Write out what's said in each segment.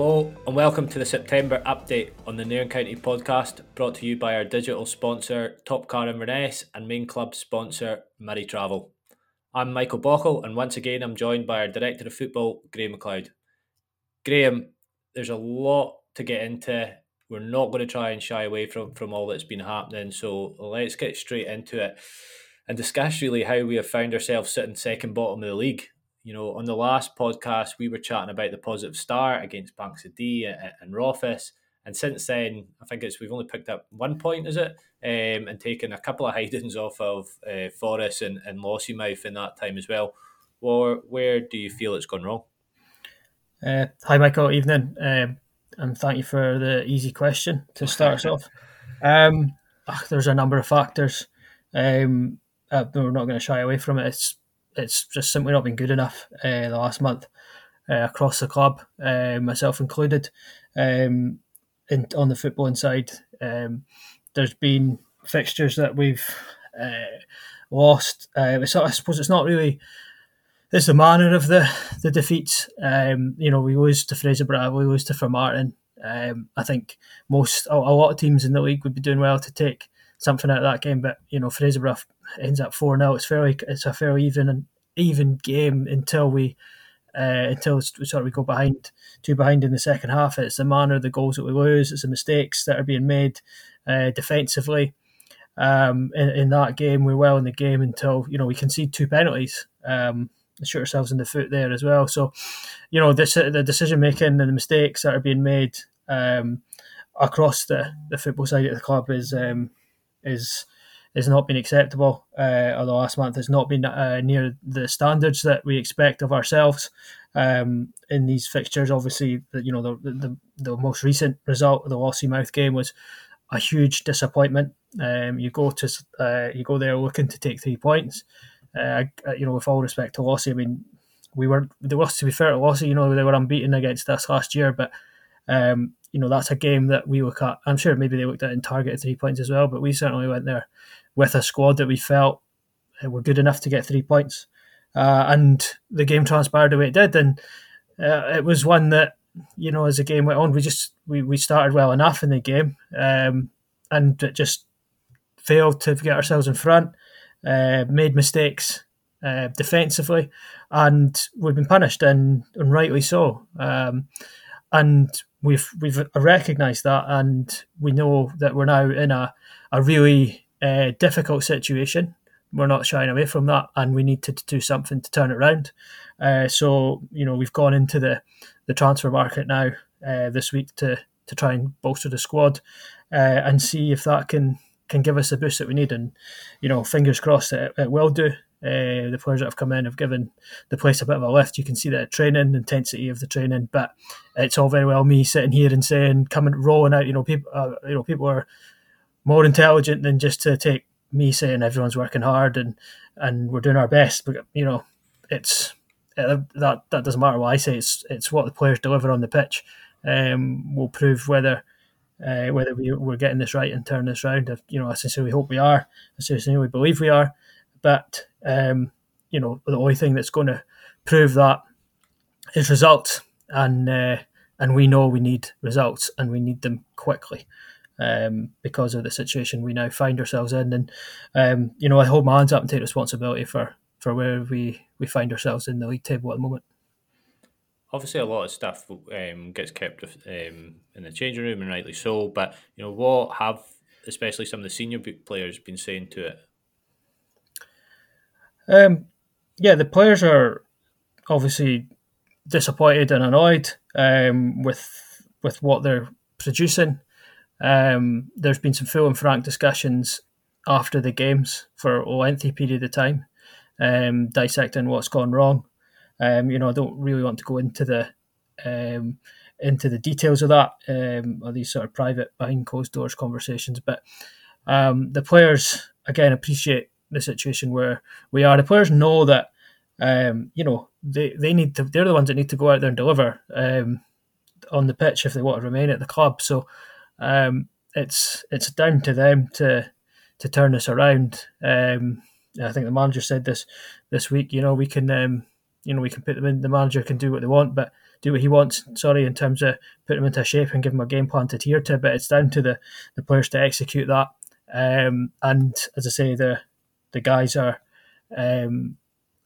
Hello and welcome to the September update on the Nairn County podcast, brought to you by our digital sponsor Top Car Inverness and main club sponsor Murray Travel. I'm Michael Bockle, and once again I'm joined by our director of football, Graeme McLeod. Graeme, there's a lot to get into. We're not going to try and shy away from, from all that's been happening, so let's get straight into it and discuss really how we have found ourselves sitting second bottom of the league you know, on the last podcast, we were chatting about the positive start against Banks of Dee and, and Rothes. And since then, I think it's we've only picked up one point, is it? Um, and taken a couple of hidings off of uh, Forres and, and Lossiemouth in that time as well. Or where do you feel it's gone wrong? Uh, hi, Michael. Evening. Um, and thank you for the easy question to start us off. Um, ugh, there's a number of factors. Um, uh, we're not going to shy away from it. It's it's just simply not been good enough uh, the last month uh, across the club, uh, myself included. Um, in, on the footballing side, um, there's been fixtures that we've uh, lost. Uh, I suppose it's not really. It's the manner of the the defeats. Um, you know, we lose to Fraserburgh, we lose to Formartine. Um, I think most a, a, lot of teams in the league would be doing well to take something out of that game, but you know, Fraserburgh ends up four 0 It's fairly it's a fairly even even game until we uh, until we sort of go behind two behind in the second half. It's the manner of the goals that we lose. It's the mistakes that are being made uh, defensively. Um, in, in, that game, we're well in the game until you know we concede two penalties. Um, shoot ourselves in the foot there as well. So, you know, this the decision making and the mistakes that are being made um, across the, the football side of the club is um, is has not been acceptable. Uh, the last month has not been uh, near the standards that we expect of ourselves um, in these fixtures. Obviously, you know the, the the most recent result of the Lossiemouth game was a huge disappointment. Um, you go to uh, you go there looking to take three points. Uh, you know, with all respect to Lossie, I mean, we were they were to be fair to Lossie, you know, they were unbeaten against us last year, but um, you know that's a game that we look at. I'm sure maybe they looked at and targeted three points as well, but we certainly went there with a squad that we felt uh, were good enough to get three points. Uh, and the game transpired the way it did, and uh, it was one that you know as the game went on, we just we, we started well enough in the game, um, and it just failed to get ourselves in front, uh, made mistakes uh, defensively, and we've been punished, and, and rightly so. Um, and we've we've recognised that, and we know that we're now in a a really uh, difficult situation. We're not shying away from that, and we need to, to do something to turn it around. Uh, so, you know, we've gone into the, the transfer market now uh, this week to, to try and bolster the squad uh, and see if that can can give us the boost that we need. And, you know, fingers crossed that it, it will do. Uh, the players that have come in have given the place a bit of a lift. You can see the training intensity of the training, but it's all very well me sitting here and saying, coming rolling out. You know, people, uh, you know, people are more intelligent than just to take me saying everyone's working hard and and we're doing our best. But you know, it's uh, that that doesn't matter what I say. It's it's what the players deliver on the pitch. Um, will prove whether uh, whether we, we're getting this right and turn this round. You know, I sincerely hope we are. I sincerely we believe we are. But um, you know, the only thing that's going to prove that is results, and uh, and we know we need results, and we need them quickly um, because of the situation we now find ourselves in. And um, you know, I hold my hands up and take responsibility for for where we we find ourselves in the league table at the moment. Obviously, a lot of stuff um, gets kept um, in the changing room, and rightly so. But you know, what have especially some of the senior players been saying to it? Um, yeah, the players are obviously disappointed and annoyed um, with with what they're producing. Um, there's been some full and frank discussions after the games for a lengthy period of time, um, dissecting what's gone wrong. Um, you know, I don't really want to go into the um, into the details of that um, or these sort of private behind closed doors conversations, but um, the players again appreciate the situation where we are. The players know that you know they, they need to. They're the ones that need to go out there and deliver on the pitch if they want to remain at the club. So um, it's it's down to them to to turn this around. Um, I think the manager said this this week. You know, we can um, you know we can put them in. The manager can do what they want, but do what he wants. Sorry, in terms of putting them into shape and give them a game plan to adhere to, but it's down to the the players to execute that. Um, and as I say, the the guys are. Um,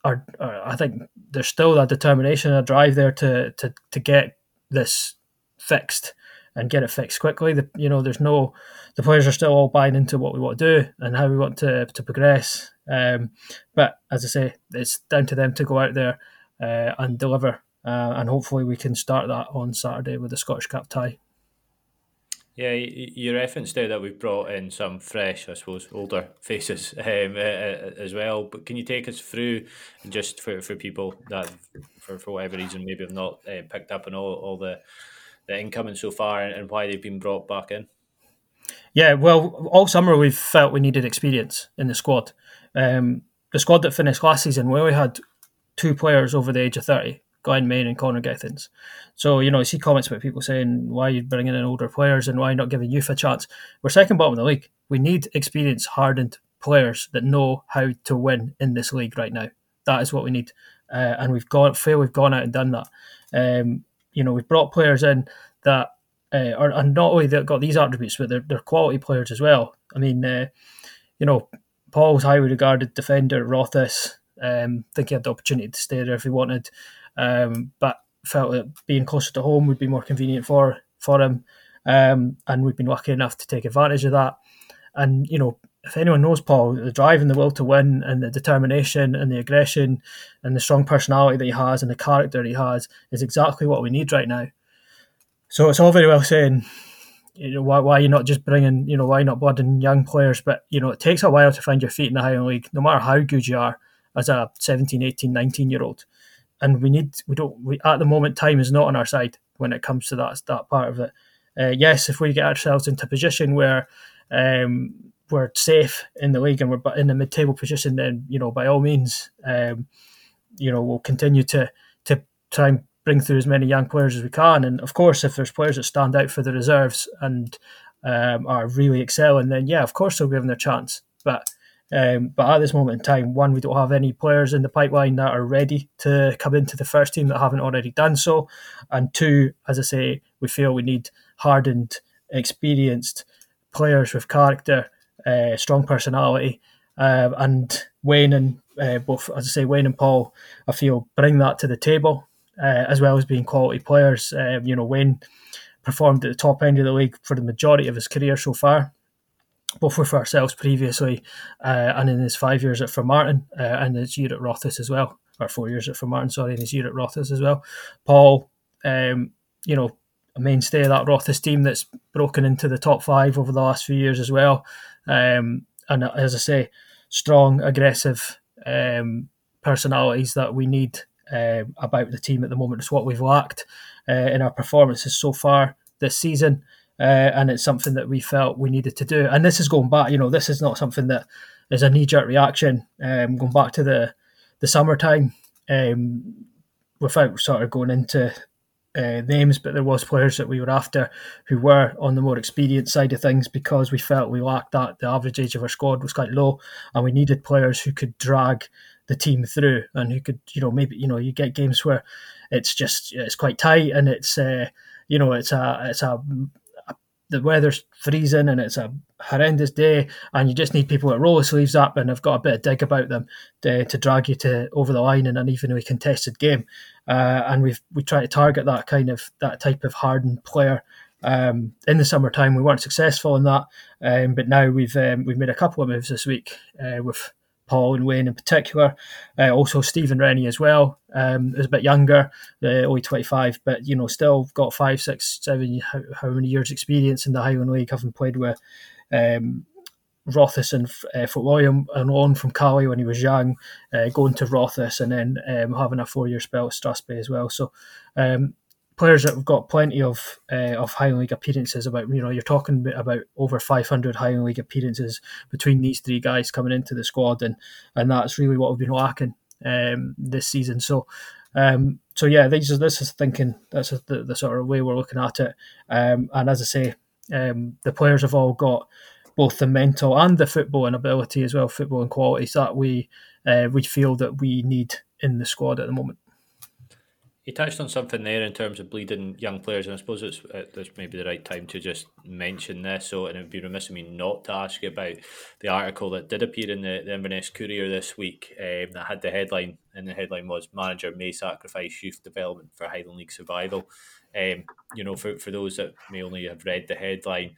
are, are, I think there's still that determination and a drive there to, to, to get this fixed and get it fixed quickly. The, you know, there's no the players are still all buying into what we want to do and how we want to to progress. Um, but as I say, it's down to them to go out there uh, and deliver, uh, and hopefully we can start that on Saturday with the Scottish Cup tie. Yeah, you referenced there that we've brought in some fresh, I suppose, older faces um, as well. But can you take us through, just for, for people that, for, for whatever reason, maybe have not uh, picked up on all, all the, the incoming so far and, and why they've been brought back in? Yeah, well, all summer we've felt we needed experience in the squad. Um, the squad that finished last season, we only had two players over the age of 30, Glenn Main and Connor Gethins. So, you know, I see comments about people saying, why are you bringing in older players and why not giving youth a chance? We're second bottom of the league. We need experienced, hardened players that know how to win in this league right now. That is what we need. Uh, and we've gone, feel we've gone out and done that. Um, you know, we've brought players in that uh, are, and not only they've got these attributes, but they're, they're quality players as well. I mean, uh, you know, Paul's highly regarded defender, Rothes. Um, think he had the opportunity to stay there if he wanted, um, but felt that being closer to home would be more convenient for for him. Um, and we've been lucky enough to take advantage of that. And you know, if anyone knows Paul, the drive and the will to win, and the determination and the aggression, and the strong personality that he has, and the character he has, is exactly what we need right now. So it's all very well saying, you know, why, why are you not just bringing, you know, why not blooding young players? But, you know, it takes a while to find your feet in the Highland League, no matter how good you are as a 17, 18, 19 year old. And we need, we don't, we, at the moment, time is not on our side when it comes to that, that part of it. Uh, yes, if we get ourselves into a position where um, we're safe in the league and we're in the mid-table position, then you know by all means, um, you know we'll continue to to try and bring through as many young players as we can. And of course, if there's players that stand out for the reserves and um, are really excelling, then yeah, of course they'll give them their chance. But um, but at this moment in time, one, we don't have any players in the pipeline that are ready to come into the first team that haven't already done so. And two, as I say, we feel we need hardened, experienced players with character, uh, strong personality. Uh, and Wayne and uh, both, as I say, Wayne and Paul, I feel bring that to the table uh, as well as being quality players. Uh, you know, Wayne performed at the top end of the league for the majority of his career so far, both with ourselves previously uh, and in his five years at Formartine uh, and his year at Rothes as well, or four years at Formartine, sorry, and his year at Rothes as well. Paul, um, you know, a mainstay of that Rothes team that's broken into the top five over the last few years as well. Um, and as I say, strong, aggressive um, personalities that we need uh, about the team at the moment. It's what we've lacked uh, in our performances so far this season. Uh, and it's something that we felt we needed to do. And this is going back, you know, this is not something that is a knee jerk reaction. Um, going back to the the summertime, um, without sort of going into uh, names, but there was players that we were after who were on the more experienced side of things because we felt we lacked that. The average age of our squad was quite low, and we needed players who could drag the team through and who could, you know, maybe you know you get games where it's just it's quite tight and it's uh, you know it's a it's a, the weather's freezing and it's a horrendous day and you just need people that roll the sleeves up and have got a bit of dig about them to, to drag you to over the line in an evenly contested game uh, and we've we try to target that kind of that type of hardened player um, in the summertime we weren't successful in that um, but now we've um, we've made a couple of moves this week uh, with Paul and Wayne in particular. Uh, also Stephen Rennie as well, um, is a bit younger, uh, only 25, but you know still got five, six, seven, how, how many years experience in the Highland League, having played with um, Rothes and uh, Fort William and on from Caley when he was young, uh, going to Rothes and then um, having a four year spell at Strathspey as well. So um, players that have got plenty of uh, of Highland League appearances. About you know you're talking about over 500 Highland League appearances between these three guys coming into the squad, and and that's really what we've been lacking um, this season. So. Um, so yeah, this is this is thinking. That's the, the sort of way we're looking at it. Um, and as I say, um, the players have all got both the mental and the football and ability as well, football and qualities that we uh, we feel that we need in the squad at the moment. You touched on something there in terms of bleeding young players, and I suppose it's uh, this maybe the right time to just mention this. So, and it'd be remiss of me not to ask you about the article that did appear in the, the Inverness Courier this week um, that had the headline, and the headline was "Manager may sacrifice youth development for Highland League survival." Um, you know, for for those that may only have read the headline,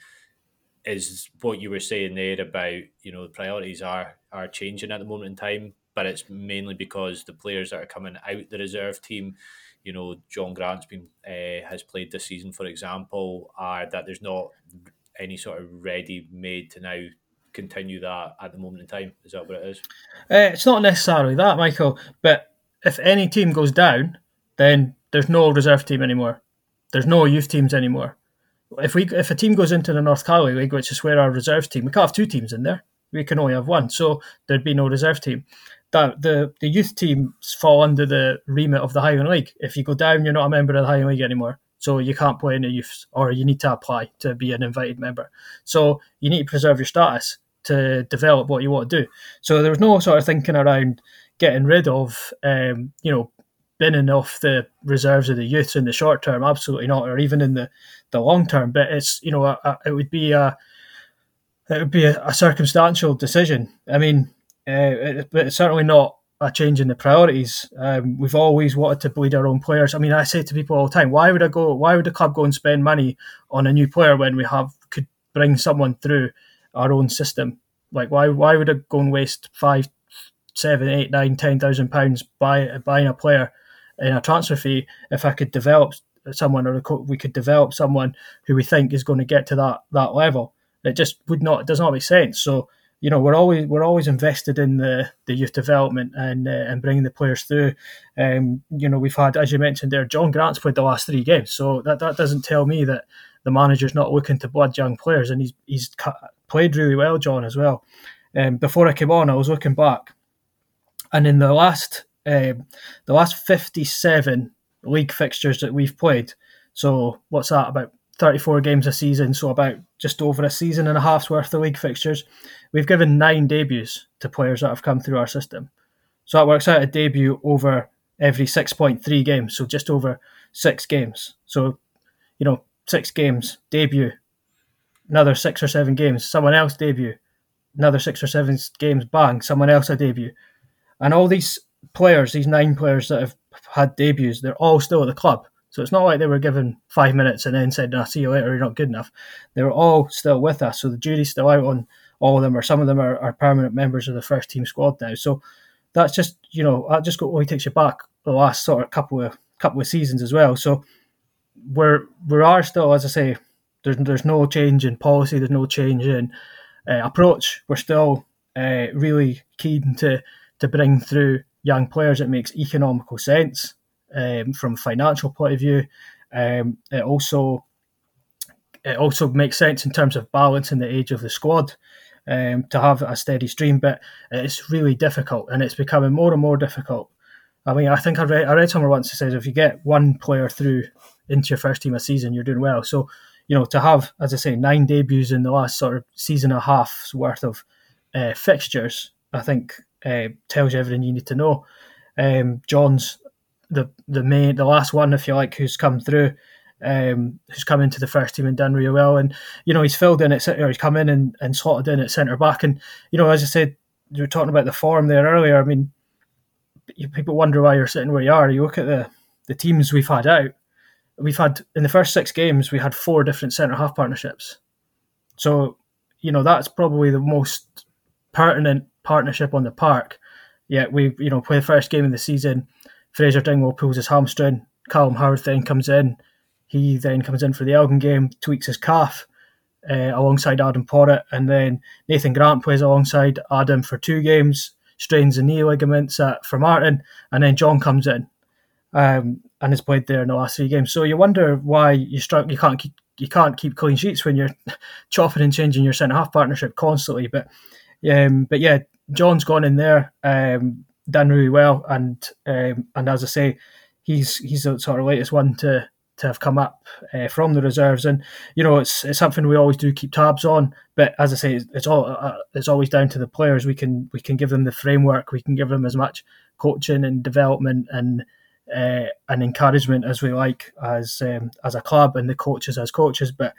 is what you were saying there about you know the priorities are are changing at the moment in time, but it's mainly because the players that are coming out the reserve team you know, John Grant's been uh, has played this season, for example, are that there's not any sort of ready made to now continue that at the moment in time. Is that what it is? Uh, it's not necessarily that, Michael. But if any team goes down, then there's no reserve team anymore. There's no youth teams anymore. If we if a team goes into the North Caley League, which is where our reserves team, we can't have two teams in there. We can only have one, so there'd be no reserve team that the, the youth teams fall under the remit of the Highland League. If you go down, you're not a member of the Highland League anymore. So you can't play in the youths, or you need to apply to be an invited member. So you need to preserve your status to develop what you want to do. So there was no sort of thinking around getting rid of, um, you know, binning off the reserves of the youths in the short term. Absolutely not, or even in the, the long term. But it's you know, a, a, it would be a it would be a, a circumstantial decision. I mean, uh, but it's certainly not a change in the priorities. Um, we've always wanted to bleed our own players. I mean, I say to people all the time, why would I go? Why would the club go and spend money on a new player when we have could bring someone through our own system? Like, why why would I go and waste five, seven, eight, nine, ten thousand pounds buy, buying a player in a transfer fee if I could develop someone or we could develop someone who we think is going to get to that that level? It just would not. Does not make sense. So you know we're always we're always invested in the, the youth development and uh, and bringing the players through. Um, you know we've had as you mentioned there, John Grant's played the last three games, so that, that doesn't tell me that the manager's not looking to blood young players, and he's he's played really well, John as well. Um, before I came on, I was looking back, and in the last um, the last fifty seven league fixtures that we've played, so what's that about 34 games a season, so about just over a season and a half's worth of league fixtures. We've given nine debuts to players that have come through our system. So that works out a debut over every 6.3 games, so just over six games. So, you know, six games, debut, another six or seven games, someone else debut, another six or seven games, bang, someone else a debut. And all these players, these nine players that have had debuts, they're all still at the club. So it's not like they were given five minutes and then said, "No, see you later. You're not good enough." They were all still with us, so the jury's still out on all of them, or some of them are, are permanent members of the first team squad now. So that's just you know that just only takes you back the last sort of couple of couple of seasons as well. So we're we are still, as I say, there's there's no change in policy. There's no change in uh, approach. We're still uh, really keen to to bring through young players. It makes economical sense um, from a financial point of view. Um, it also it also makes sense in terms of balancing the age of the squad um, to have a steady stream, but it's really difficult and it's becoming more and more difficult. I mean, I think I read, I read somewhere once that says if you get one player through into your first team a season, you're doing well. So, you know, to have, as I say, nine debuts in the last sort of season and a half's worth of uh, fixtures, I think uh, tells you everything you need to know. Um, John's the the main the last one, if you like, who's come through, um, who's come into the first team and done really well. And you know he's filled in at or he's come in and, and slotted in at centre back. And you know, as I said, you were talking about the form there earlier. I mean, people wonder why you're sitting where you are. You look at the the teams we've had out. We've had in the first six games we had four different centre half partnerships. So you know that's probably the most pertinent partnership on the park. Yet we you know play the first game of the season Fraser Dingwall pulls his hamstring. Callum Howard then comes in. He then comes in for the Elgin game, tweaks his calf uh, alongside Adam Porritt, and then Nathan Grant plays alongside Adam for two games, strains the knee ligaments at, Formartine, and then John comes in um, and has played there in the last three games. So you wonder why you struck, you can't keep you can't keep clean sheets when you're chopping and changing your centre half partnership constantly. But um, but yeah, John's gone in there. Um, done really well, and um, and as I say, he's he's the sort of latest one to to have come up uh, from the reserves, and you know it's it's something we always do keep tabs on. But as I say, it's, it's all uh, it's always down to the players. We can we can give them the framework, we can give them as much coaching and development and uh, and encouragement as we like as um, as a club and the coaches as coaches, but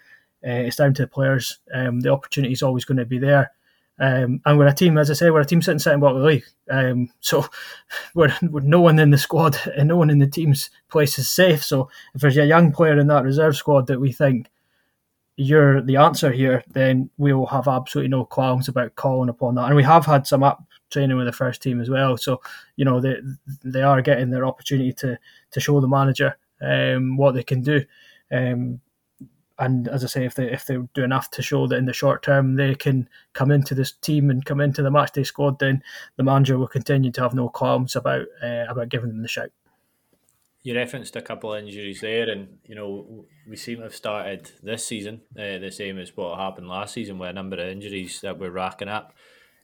uh, it's down to the players. Um, the opportunity is always going to be there. Um, and we're a team, as I say, we're a team sitting second bottom of the league. Um, so we're, we're, no one in the squad and no one in the team's place is safe. So if there's a young player in that reserve squad that we think you're the answer here, then we'll have absolutely no qualms about calling upon that. And we have had some up training with the first team as well. So you know they they are getting their opportunity to to show the manager um, what they can do. Um, and as I say, if they if they do enough to show that in the short term they can come into this team and come into the matchday squad, then the manager will continue to have no qualms about uh, about giving them the shout. You referenced a couple of injuries there, and you know we seem to have started this season uh, the same as what happened last season with a number of injuries that we're racking up.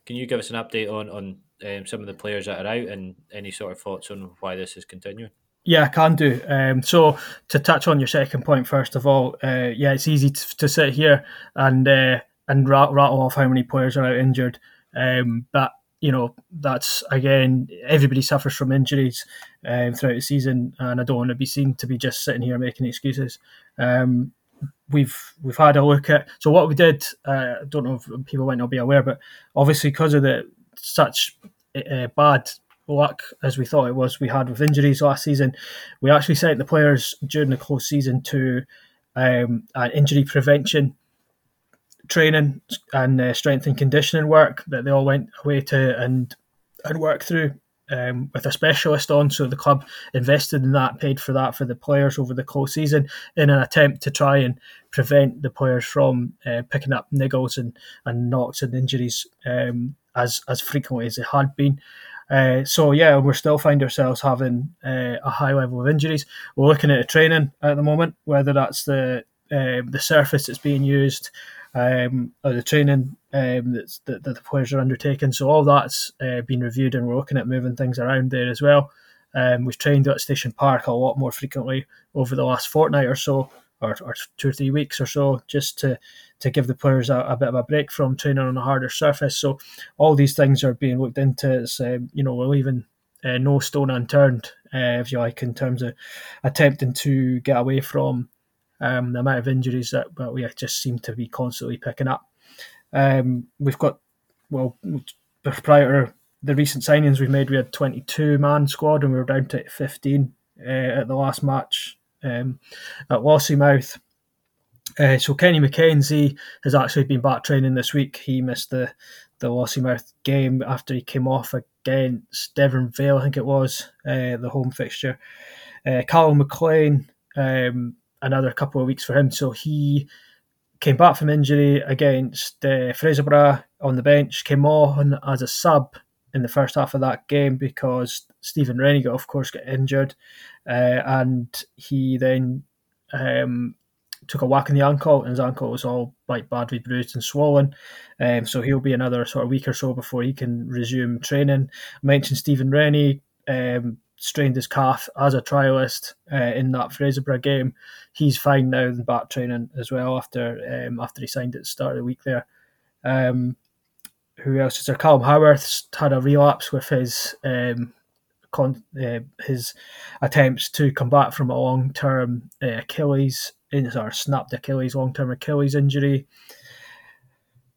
Can you give us an update on on um, some of the players that are out and any sort of thoughts on why this is continuing? Yeah, I can do. Um, so to touch on your second point, first of all, uh, yeah, it's easy to, to sit here and uh, and rattle off how many players are out injured, um, but you know that's again everybody suffers from injuries um, throughout the season, and I don't want to be seen to be just sitting here making excuses. Um, we've we've had a look at so what we did. Uh, I don't know if people might not be aware, but obviously because of the such uh, bad luck as we thought it was we had with injuries last season, we actually sent the players during the close season to um, an injury prevention training and uh, strength and conditioning work that they all went away to and and work through um, with a specialist on. So the club invested in that, paid for that for the players over the close season in an attempt to try and prevent the players from uh, picking up niggles and, and knocks and injuries um, as as frequently as they had been. Uh, so yeah, we're still find ourselves having uh, a high level of injuries. We're looking at a training at the moment, whether that's the uh, the surface that's being used, um, or the training um, that, that the players are undertaking. So all that's uh, been reviewed, and we're looking at moving things around there as well. Um, we've trained at Station Park a lot more frequently over the last fortnight or so, or, or two or three weeks or so, just to to give the players a, a, bit of a break from training on a harder surface. So all these things are being looked into. It's, um, you know, we're leaving uh, no stone unturned, uh, if you like, in terms of attempting to get away from um, the amount of injuries that, that we just seem to be constantly picking up. Um, we've got, well, prior to the recent signings we've made, we had 22 man squad and we were down to 15 uh, at the last match um, at Lossiemouth. Uh, so Kenny McKenzie has actually been back training this week. He missed the the Lossiemouth game after he came off against Deveronvale, I think it was, uh, the home fixture. Uh, Callum McLean, um, another couple of weeks for him. So he came back from injury against uh, Fraserburgh on the bench, came on as a sub in the first half of that game because Stephen Rennie, got, of course, got injured. Uh, and he then um, took a whack in the ankle, and his ankle was all like badly bruised and swollen. Um, so he'll be another sort of week or so before he can resume training. I mentioned Stephen Rennie. Um, strained his calf as a trialist uh, in that Fraserburgh game. He's fine now and back training as well after um, after he signed at the start of the week there. Um, who else is there? Callum Howarth had a relapse with his um, con- uh, his attempts to come back from a long term uh, Achilles or snapped Achilles long term Achilles injury.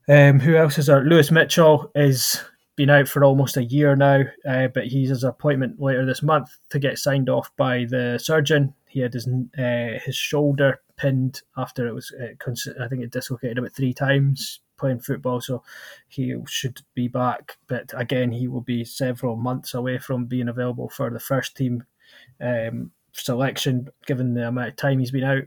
Um, who else is there? Lewis Mitchell is been out for almost a year now, uh, but he's his appointment later this month to get signed off by the surgeon. He had his uh, his shoulder pinned after it was, uh, I think it dislocated about three times playing football, so he should be back. But again, he will be several months away from being available for the first team um, selection, given the amount of time he's been out.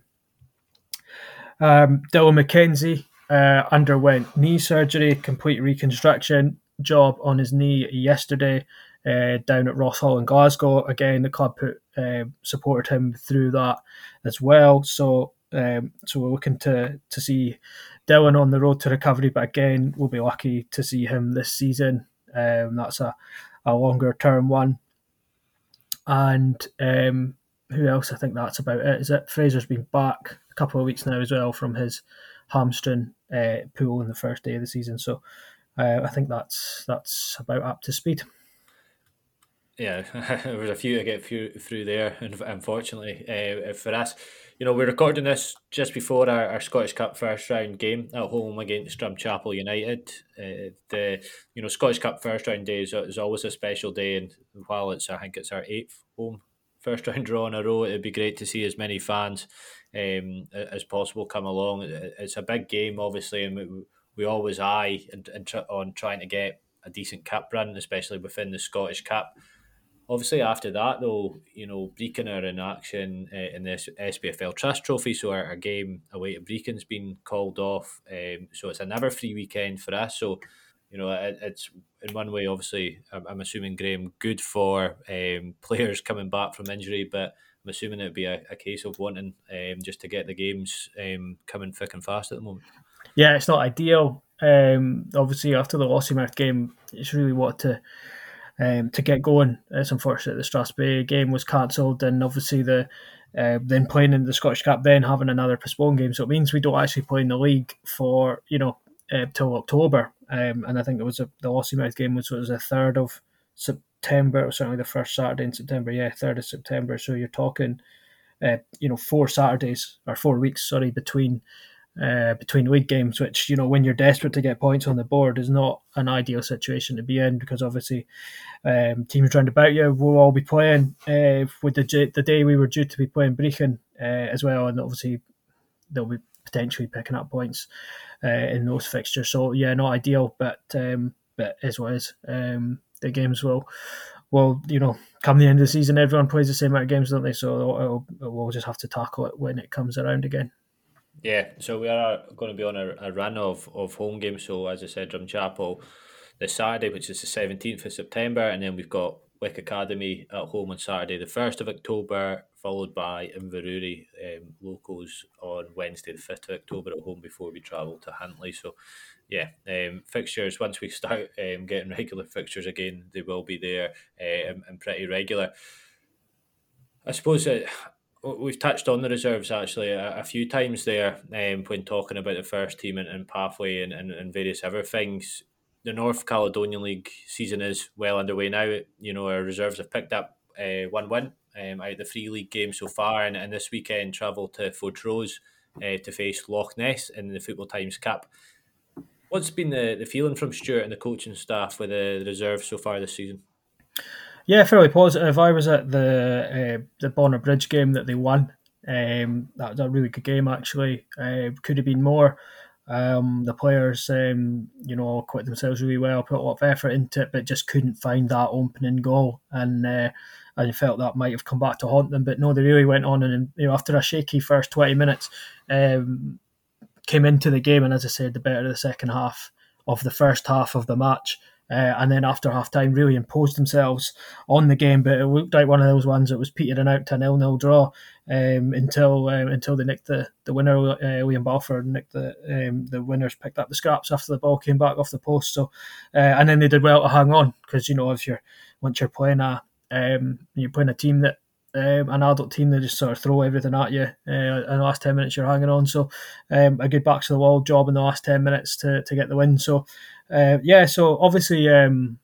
Um, Dylan McKenzie uh, underwent knee surgery, complete reconstruction job on his knee yesterday uh, down at Ross Hall in Glasgow. Again, the club put, uh, supported him through that as well. So, um, so we're looking to to see Dylan on the road to recovery. But again, we'll be lucky to see him this season. Um, that's a, a longer term one. And um, who else? I think that's about it. Is it Fraser's been back couple of weeks now as well from his hamstring uh, pull in the first day of the season. So uh, I think that's that's about up to speed. Yeah, there was a few to get through, through there, unfortunately. Uh, for us, you know, we're recording this just before our, our Scottish Cup first round game at home against Drumchapel United. Uh, the you know Scottish Cup first round day is, is always a special day, and while it's I think it's our eighth home first round draw in a row, it'd be great to see as many fans um, as possible come along. It's a big game, obviously, and we, we always eye and, and tr- on trying to get a decent cup run, especially within the Scottish Cup. Obviously, after that, though, you know, Brechin are in action uh, in this SPFL Trust Trophy, so our, our game away to Brechin has been called off. Um, so it's another free weekend for us. So, you know, it, it's in one way, obviously, I'm, I'm assuming, Graeme, good for um, players coming back from injury, but I'm assuming it'd be a, a case of wanting um, just to get the games um, coming thick and fast at the moment. Yeah, it's not ideal. Um, obviously, after the Lossiemouth game, it's really what to um, to get going. It's unfortunate the Strathspey game was cancelled, and obviously the uh, then playing in the Scottish Cup, then having another postponed game. So it means we don't actually play in the league for you know uh, till October. Um, and I think it was a, the Lossiemouth game was was the third of September, or certainly the first Saturday in September. Yeah, third of September. So you're talking, uh, you know, four Saturdays or four weeks, sorry, between uh, between league games, which you know when you're desperate to get points on the board is not an ideal situation to be in because obviously um, teams round about you will all be playing uh, with the the day we were due to be playing Brechin uh, as well, and obviously they'll be potentially picking up points uh, in those fixtures. So yeah, not ideal, but um, but is what is. Um, the games will well, you know, come the end of the season, everyone plays the same amount of games, don't they? So we'll just have to tackle it when it comes around again. Yeah, so we are going to be on a, a run of, of home games. So, as I said, Drumchapel this Saturday, which is the 17th of September, and then we've got Wick Academy at home on Saturday, the 1st of October, followed by Inverurie um, Locos on Wednesday, the 5th of October at home before we travel to Huntly. So, yeah, um, fixtures, once we start um, getting regular fixtures again, they will be there uh, and, and pretty regular. I suppose uh, we've touched on the reserves actually a, a few times there um, when talking about the first team and, and pathway and, and, and, various other things. The North Caledonian League season is well underway now. You know, our reserves have picked up uh, one win um, out of the three league games so far, and, and this weekend travel to Fortrose uh, to face Loch Ness in the Football Times Cup. What's been the, the feeling from Stuart and the coaching staff with the, the reserves so far this season? Yeah, fairly positive. I was at the uh, the Bonar Bridge game that they won. Um, that was a really good game, actually. Uh, could have been more. Um, the players, um, you know, quit themselves really well, put a lot of effort into it, but just couldn't find that opening goal, and uh, I felt that might have come back to haunt them. But no, they really went on, and you know, after a shaky first twenty minutes, um, came into the game, and as I said, the better of the second half of the first half of the match. Uh, and then after half time, really imposed themselves on the game. But it looked like one of those ones that was petering out to a nil nil draw um, until um, until they nicked the the winner. Uh, Liam Balfour nicked the um, the winners picked up the scraps after the ball came back off the post. So uh, and then they did well to hang on because you know if you're once you're playing a um, you're playing a team that um, an adult team they just sort of throw everything at you. Uh, in the last ten minutes, you're hanging on. So um, a good back to the wall job in the last ten minutes to, to get the win. So uh, yeah, so obviously um,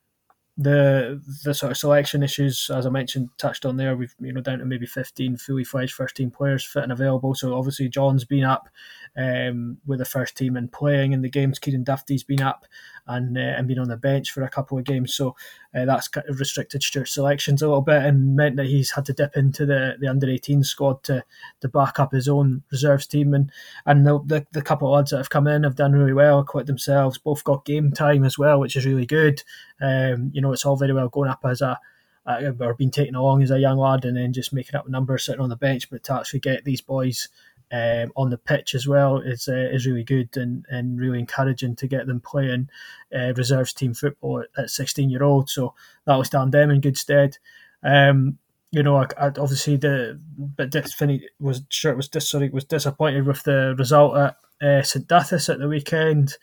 the the sort of selection issues, as I mentioned, touched on there. We've you know down to maybe fifteen fully fledged first team players fit and available. So obviously John's been up um, with the first team and playing in the games. Kieran Duffy's been up and uh, and been on the bench for a couple of games. So uh, that's kind of restricted Stuart's selections a little bit and meant that he's had to dip into the, the under 18 squad to to back up his own reserves team. And and the, the, the couple of odds that have come in have done really well, quit themselves. Both got game time as well, which is really good. Um, you know, it's all very well going up as a or being taken along as a young lad and then just making up numbers sitting on the bench, but to actually get these boys um, on the pitch as well is uh, is really good and, and really encouraging to get them playing uh, reserves team football at, at 16 year old. So that will stand them in good stead. Um, you know, I, I, obviously the but Finney was sure was dis, sorry was disappointed with the result at uh, St Duthus at the weekend.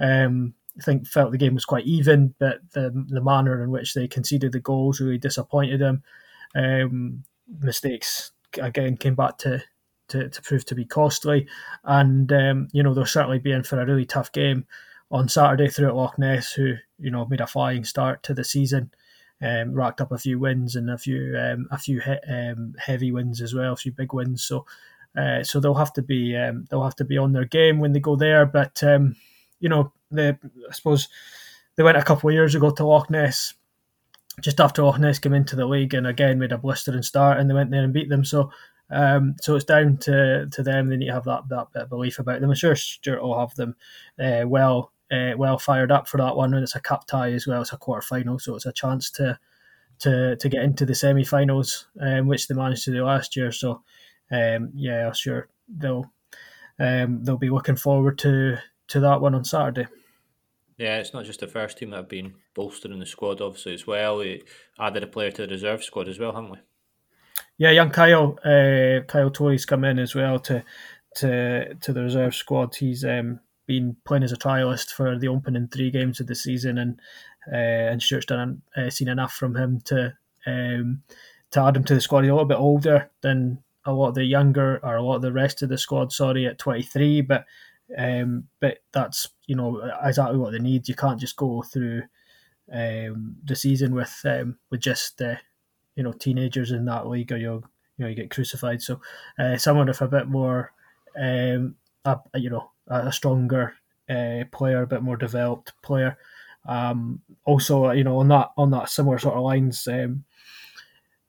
Um, I think felt the game was quite even, but the the manner in which they conceded the goals really disappointed them. Um, mistakes again came back to to, to prove to be costly. And, um, you know, they'll certainly be in for a really tough game on Saturday through at Loch Ness, who, you know, made a flying start to the season. um, racked up a few wins and a few um, a few he- um, heavy wins as well, a few big wins. So uh, so they'll have to be um, they'll have to be on their game when they go there. But um, you know, the I suppose they went a couple of years ago to Loch Ness. Just after Loch Ness came into the league and again made a blistering start, and they went there and beat them. So, um, so it's down to, to them. They need to have that, that bit of belief about them. I'm sure Stuart will have them uh, well uh, well fired up for that one, and it's a cup tie as well. It's a quarter final, so it's a chance to to to get into the semi-finals, um, which they managed to do last year. So, um, yeah, I'm sure they'll um, they'll be looking forward to to that one on Saturday. Yeah, it's not just the first team that have been bolstering the squad, obviously as well. We added a player to the reserve squad as well, haven't we? Yeah, young Kyle uh, Kyle Tory's come in as well to to to the reserve squad. He's um, been playing as a trialist for the opening three games of the season, and uh, and Stuart's done uh, seen enough from him to um, to add him to the squad. He's a little bit older than a lot of the younger or a lot of the rest of the squad. Sorry, at twenty three, but um, but that's you know exactly what they need. You can't just go through um, the season with um, with just uh, you know teenagers in that league, or you'll you know you get crucified. So uh, someone with a bit more um, a, you know a stronger uh, player, a bit more developed player. Um, also, you know, on that on that similar sort of lines, um,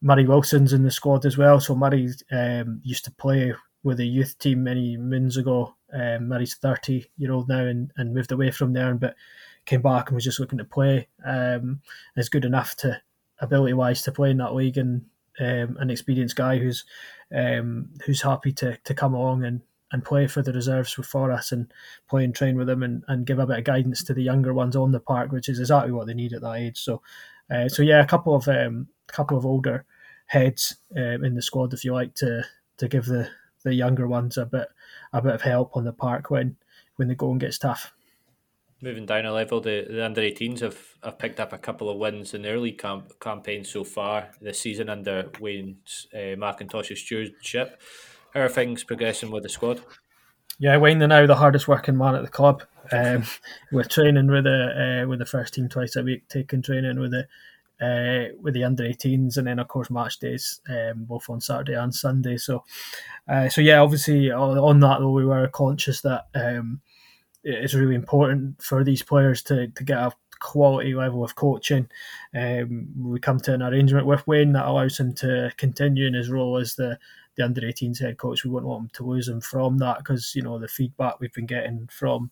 Murray Wilson's in the squad as well. So Murray um, used to play with a youth team many moons ago. Um, Murray's thirty year old now and, and moved away from there, but came back and was just looking to play. Um, is good enough to ability wise to play in that league and um, an experienced guy who's um, who's happy to to come along and and play for the reserves for us and play and train with them and, and give a bit of guidance to the younger ones on the park, which is exactly what they need at that age. So, uh, so yeah, a couple of um, couple of older heads um, in the squad, if you like, to to give the, the younger ones a bit a bit of help on the park when when the going gets tough. Moving down a level, the, the under 18s have, have picked up a couple of wins in the early camp, campaign so far this season under Wayne's uh, McIntosh's stewardship. How are things progressing with the squad? Yeah, Wayne, they're now the hardest working man at the club. Um, we're training with the uh, with the first team twice a week, taking training with the uh, with the under 18s, and then of course match days, um, both on Saturday and Sunday. So, uh, so yeah, obviously on that though, we were conscious that um, it's really important for these players to to get a quality level of coaching. Um, we come to an arrangement with Wayne that allows him to continue in his role as the the under 18s head coach. We wouldn't want him to lose him from that because you know the feedback we've been getting from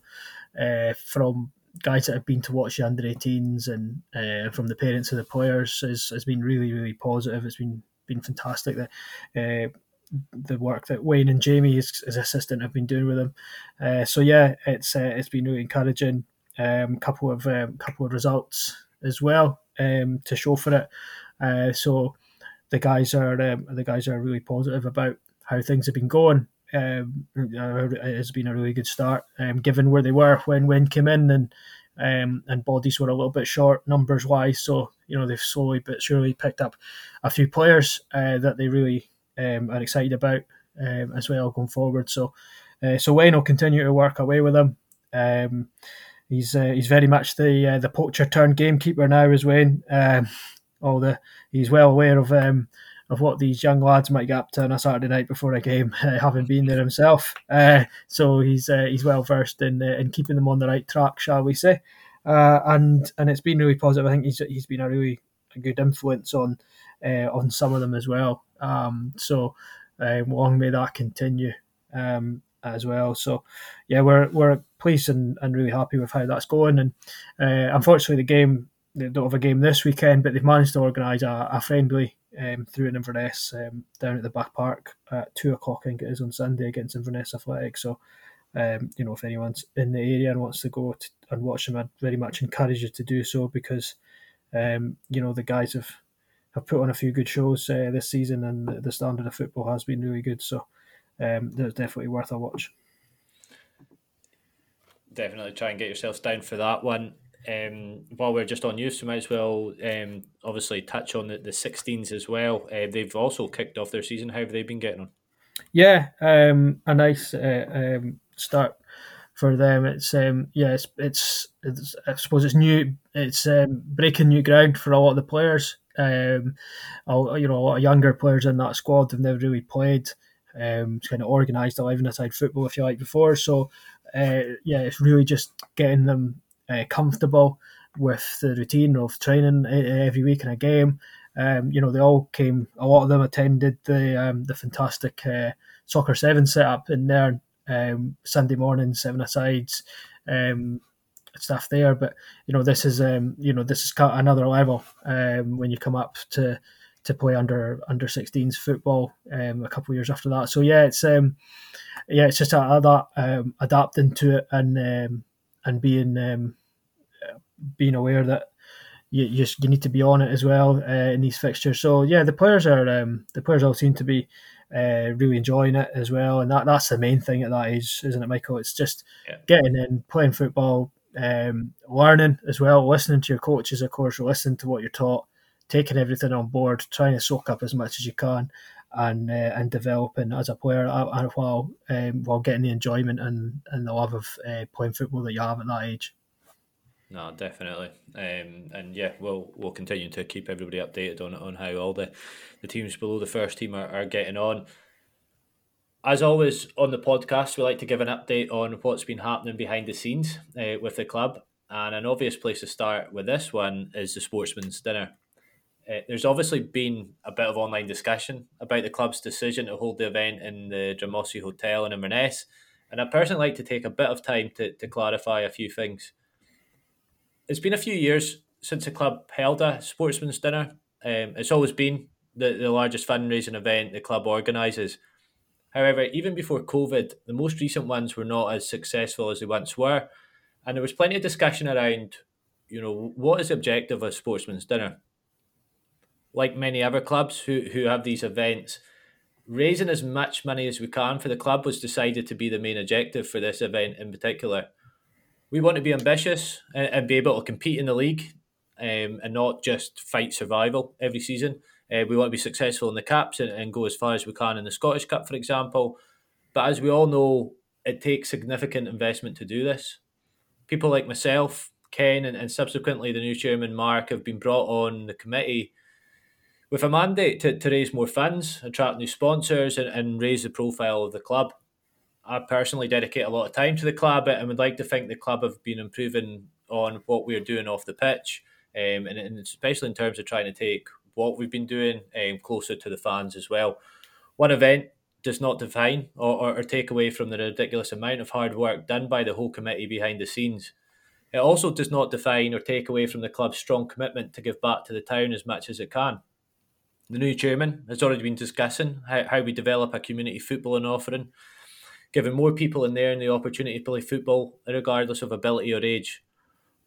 uh, from guys that have been to watch the under 18s and uh, from the parents of the players has, has been really really positive. It's been been fantastic that. Uh, the work that Wayne and Jamie, his, his assistant, have been doing with him. Uh, so yeah, it's uh, it's been really encouraging. Um, couple of um, couple of results as well um, to show for it. Uh, so the guys are um, the guys are really positive about how things have been going. Um, it has been a really good start, um, given where they were when Wayne came in, and um, and bodies were a little bit short numbers wise. So you know they've slowly but surely picked up a few players uh, that they really um, are excited about um, as well going forward. So uh, so Wayne will continue to work away with him. Um, he's uh, he's very much the uh, the poacher turned gamekeeper now as Wayne. Um, all the he's well aware of um, of what these young lads might get up to on a Saturday night before a game, uh, having been there himself. Uh, so he's uh, he's well versed in in keeping them on the right track, shall we say? And and it's been really positive. I think he's he's been a really good influence on on some of them as well. Um, so long may that continue um, as well. So yeah, we're we're pleased and, and really happy with how that's going. And uh, unfortunately, the game they don't have a game this weekend, but they've managed to organise a, a, friendly um, through an Inverness um, down at the back park at two o'clock. I think it is on Sunday against Inverness Athletic. So, um, you know, if anyone's in the area and wants to go to, and watch them, I'd very much encourage you to do so because, um, you know, the guys have have put on a few good shows uh, this season, and the standard of football has been really good. So, um, there's definitely worth a watch. Definitely try and get yourselves down for that one um, while we're just on news, we might as well um, obviously touch on the, the 16s as well. Uh, they've also kicked off their season. How have they been getting on? Yeah, um, a nice uh, um, start for them. It's um, yeah, it's, it's, it's I suppose it's new. It's um, breaking new ground for a lot of the players. Um, you know, a lot of younger players in that squad have never really played. Um, kind of organised eleven aside football, if you like, before. So uh, yeah, it's really just getting them uh, comfortable with the routine of training every week in a game. Um, you know, they all came. A lot of them attended the um, the fantastic uh, soccer seven setup in there um, Sunday morning, seven asides, um, stuff there. But you know, this is um, you know this is another level um, when you come up to to play under under 16s football um, a couple of years after that. So yeah, it's um, yeah, it's just a, a that um, adapting to it and um, and being um, being aware that you, you, you need to be on it as well uh, in these fixtures. So yeah, the players are um, the players all seem to be uh, really enjoying it as well, and that that's the main thing at that age, isn't it, Michael? It's just yeah. getting in, playing football, um, learning as well, listening to your coaches, of course, listening to what you're taught, taking everything on board, trying to soak up as much as you can, and uh, and developing as a player uh, while um, while getting the enjoyment and, and the love of uh, playing football that you have at that age. No, definitely, um, and yeah, we'll we'll continue to keep everybody updated on on how all the, the teams below the first team are, are getting on. As always on the podcast, we like to give an update on what's been happening behind the scenes uh, with the club, and an obvious place to start with this one is the Sportsman's Dinner. Uh, there's obviously been a bit of online discussion about the club's decision to hold the event in the Drumossie Hotel in Inverness, and I'd personally like to take a bit of time to, to clarify a few things it's been a few years since the club held a sportsman's dinner. Um, it's always been the, the largest fundraising event the club organises. However, even before COVID, the most recent ones were not as successful as they once were, and there was plenty of discussion around, you know, what is the objective of sportsman's dinner. Like many other clubs who who have these events, raising as much money as we can for the club was decided to be the main objective for this event in particular we want to be ambitious and, and be able to compete in the league um, and not just fight survival every season. Uh, we want to be successful in the caps and, and go as far as we can in the Scottish Cup, for example. But as we all know, it takes significant investment to do this. People like myself, Ken, and, and subsequently the new chairman, Mark, have been brought on the committee with a mandate to, to raise more funds, attract new sponsors, and, and raise the profile of the club. I personally dedicate a lot of time to the club and would like to think the club have been improving on what we're doing off the pitch, um, and, and, especially in terms of trying to take what we've been doing um, closer to the fans as well. One event does not define or, or, or take away from the ridiculous amount of hard work done by the whole committee behind the scenes. It also does not define or take away from the club's strong commitment to give back to the town as much as it can. The new chairman has already been discussing how, how we develop a community footballing offering giving more people in there the opportunity to play football, regardless of ability or age.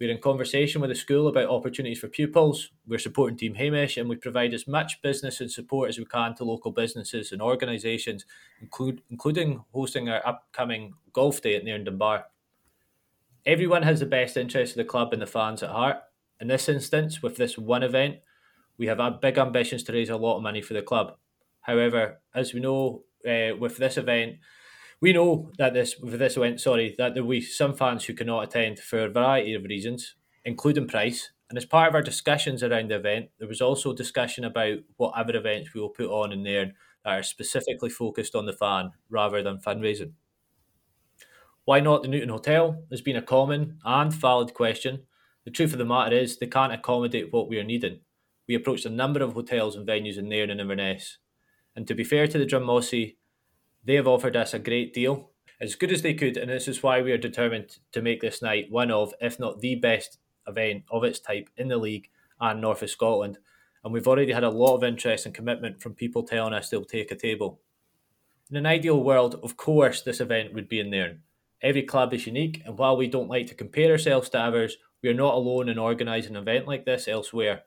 We're in conversation with the school about opportunities for pupils. We're supporting Team Hamish and we provide as much business and support as we can to local businesses and organisations, include, including hosting our upcoming golf day at Nairn Dunbar. Everyone has the best interest of the club and the fans at heart. In this instance, with this one event, we have big ambitions to raise a lot of money for the club. However, as we know, uh, with this event, we know that this with this event, sorry, that there will be some fans who cannot attend for a variety of reasons, including price. And as part of our discussions around the event, there was also discussion about what other events we will put on in there that are specifically focused on the fan rather than fundraising. Why not the Newton Hotel has been a common and valid question. The truth of the matter is they can't accommodate what we are needing. We approached a number of hotels and venues in Nairn and Inverness. And to be fair to the Drumossie, they have offered us a great deal, as good as they could, and this is why we are determined to make this night one of, if not the best event of its type in the league and north of Scotland. And we've already had a lot of interest and commitment from people telling us they'll take a table. In an ideal world, of course, this event would be in Nairn. Every club is unique, and while we don't like to compare ourselves to others, we are not alone in organising an event like this elsewhere.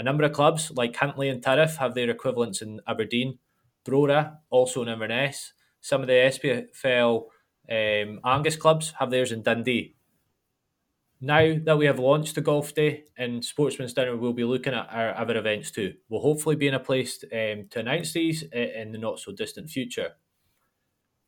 A number of clubs, like Huntly and Turriff, have their equivalents in Aberdeen, Brora, also in Inverness, some of the SPFL um, Angus clubs have theirs in Dundee. Now that we have launched the golf day and Sportsman's Dinner, we'll be looking at our other events too. We'll hopefully be in a place um, to announce these in the not so distant future.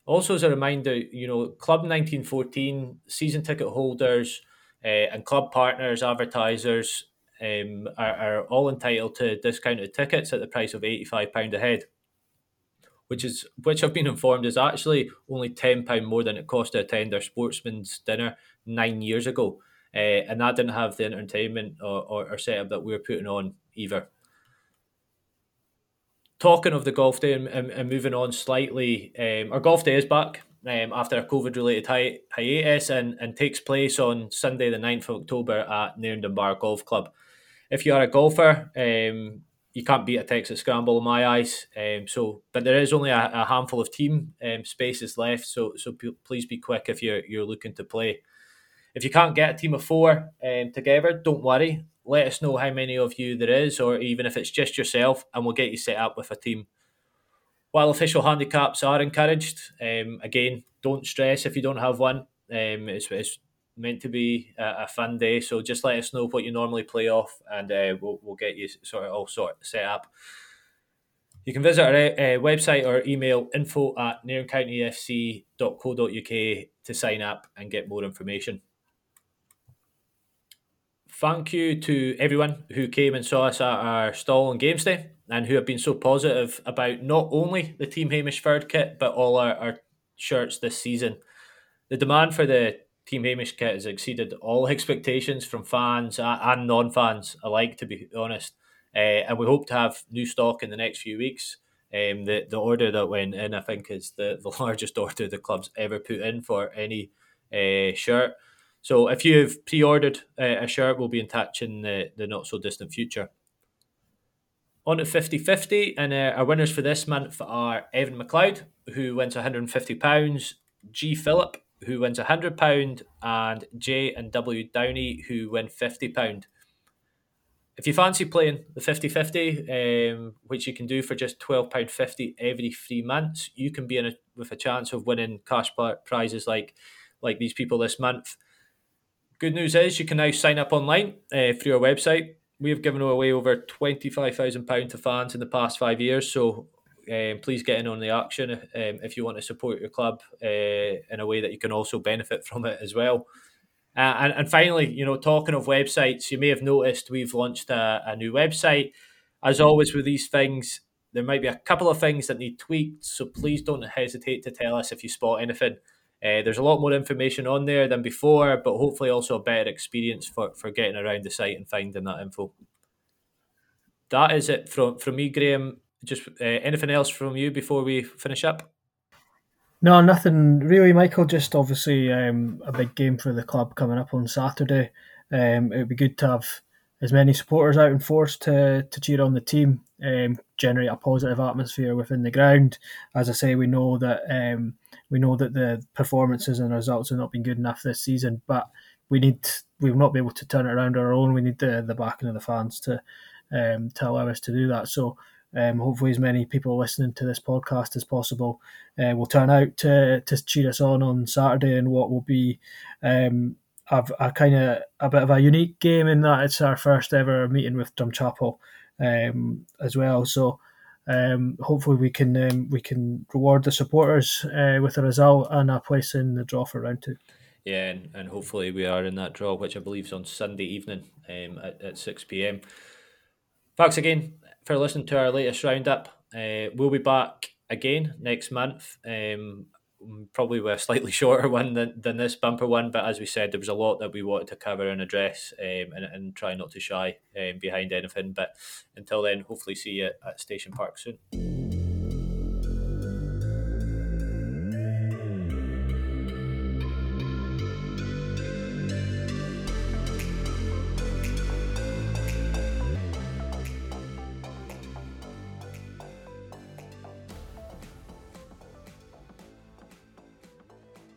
Also, as a reminder, you know, Club 1914 season ticket holders uh, and club partners, advertisers um, are, are all entitled to discounted tickets at the price of £85 a head which is which I've been informed is actually only ten pound more than it cost to attend our sportsman's dinner nine years ago, uh, and that didn't have the entertainment or, or, or setup that we were putting on either. Talking of the golf day and, and, and moving on slightly, um, our golf day is back um, after a COVID related hi- hiatus and, and takes place on Sunday, the 9th of October at Nairn Bar Golf Club. If you are a golfer, um, you can't beat a Texas Scramble in my eyes. Um, so, but there is only a, a handful of team um, spaces left. So, so p- please be quick if you're you're looking to play. If you can't get a team of four um, together, don't worry. Let us know how many of you there is, or even if it's just yourself, and we'll get you set up with a team. While official handicaps are encouraged, um, again, don't stress if you don't have one. Um, it's, it's meant to be a, a, fun day. So just let us know what you normally play off, and uh, we'll, we'll get you sort of all sort set up. You can visit our uh, website or email info at nairncountyfc.co.uk to sign up and get more information. Thank you to everyone who came and saw us at our stall on Games Day and who have been so positive about not only the Team Hamish third kit but all our, our shirts this season. The demand for the Team Hamish kit has exceeded all expectations from fans and non-fans alike. To be honest, uh, and we hope to have new stock in the next few weeks. Um, the the order that went in, I think, is the, the largest order the club's ever put in for any uh, shirt. So if you've pre-ordered uh, a shirt, we'll be in touch in the, the not so distant future. On at 50 50, and our winners for this month are Evan McLeod, who wins £150, G. Phillip, who wins £100, and J and W Downey, who win £50. If you fancy playing the 50 50, um, which you can do for just £12.50 every three months, you can be in a, with a chance of winning cash prizes like, like these people this month. Good news is you can now sign up online uh, through our website. We have given away over £25,000 to fans in the past five years, so um, please get in on the action um, if you want to support your club uh, in a way that you can also benefit from it as well. Uh, and, and finally, you know, talking of websites, you may have noticed we've launched a, a new website. As always with these things, there might be a couple of things that need tweaked, so please don't hesitate to tell us if you spot anything. Uh, there's a lot more information on there than before, but hopefully also a better experience for, for getting around the site and finding that info. That is it from, from me, Graeme just uh, anything else from you before we finish up? No, nothing really, Michael. Just obviously um, a big game for the club coming up on Saturday. Um, it would be good to have as many supporters out in force to, to cheer on the team, um, generate a positive atmosphere within the ground. As I say, we know that um, we know that the performances and results have not been good enough this season, but we need we will not be able to turn it around on our own. We need the the backing of the fans to um, to allow us to do that. So um, hopefully, as many people listening to this podcast as possible uh, will turn out to, to cheer us on on Saturday in what will be um, a, a kind of a bit of a unique game in that it's our first ever meeting with Drumchapel um, as well. So um, hopefully we can um, we can reward the supporters uh, with a result and a place in the draw for round two. Yeah, and, and hopefully we are in that draw, which I believe is on Sunday evening um, at, at 6 pm. Thanks again for listening to our latest roundup. Uh, we'll be back again next month. Um, probably with a slightly shorter one than, than this bumper one, but as we said, there was a lot that we wanted to cover and address um, and, and try not to shy um, behind anything. But until then, hopefully, see you at Station Park soon.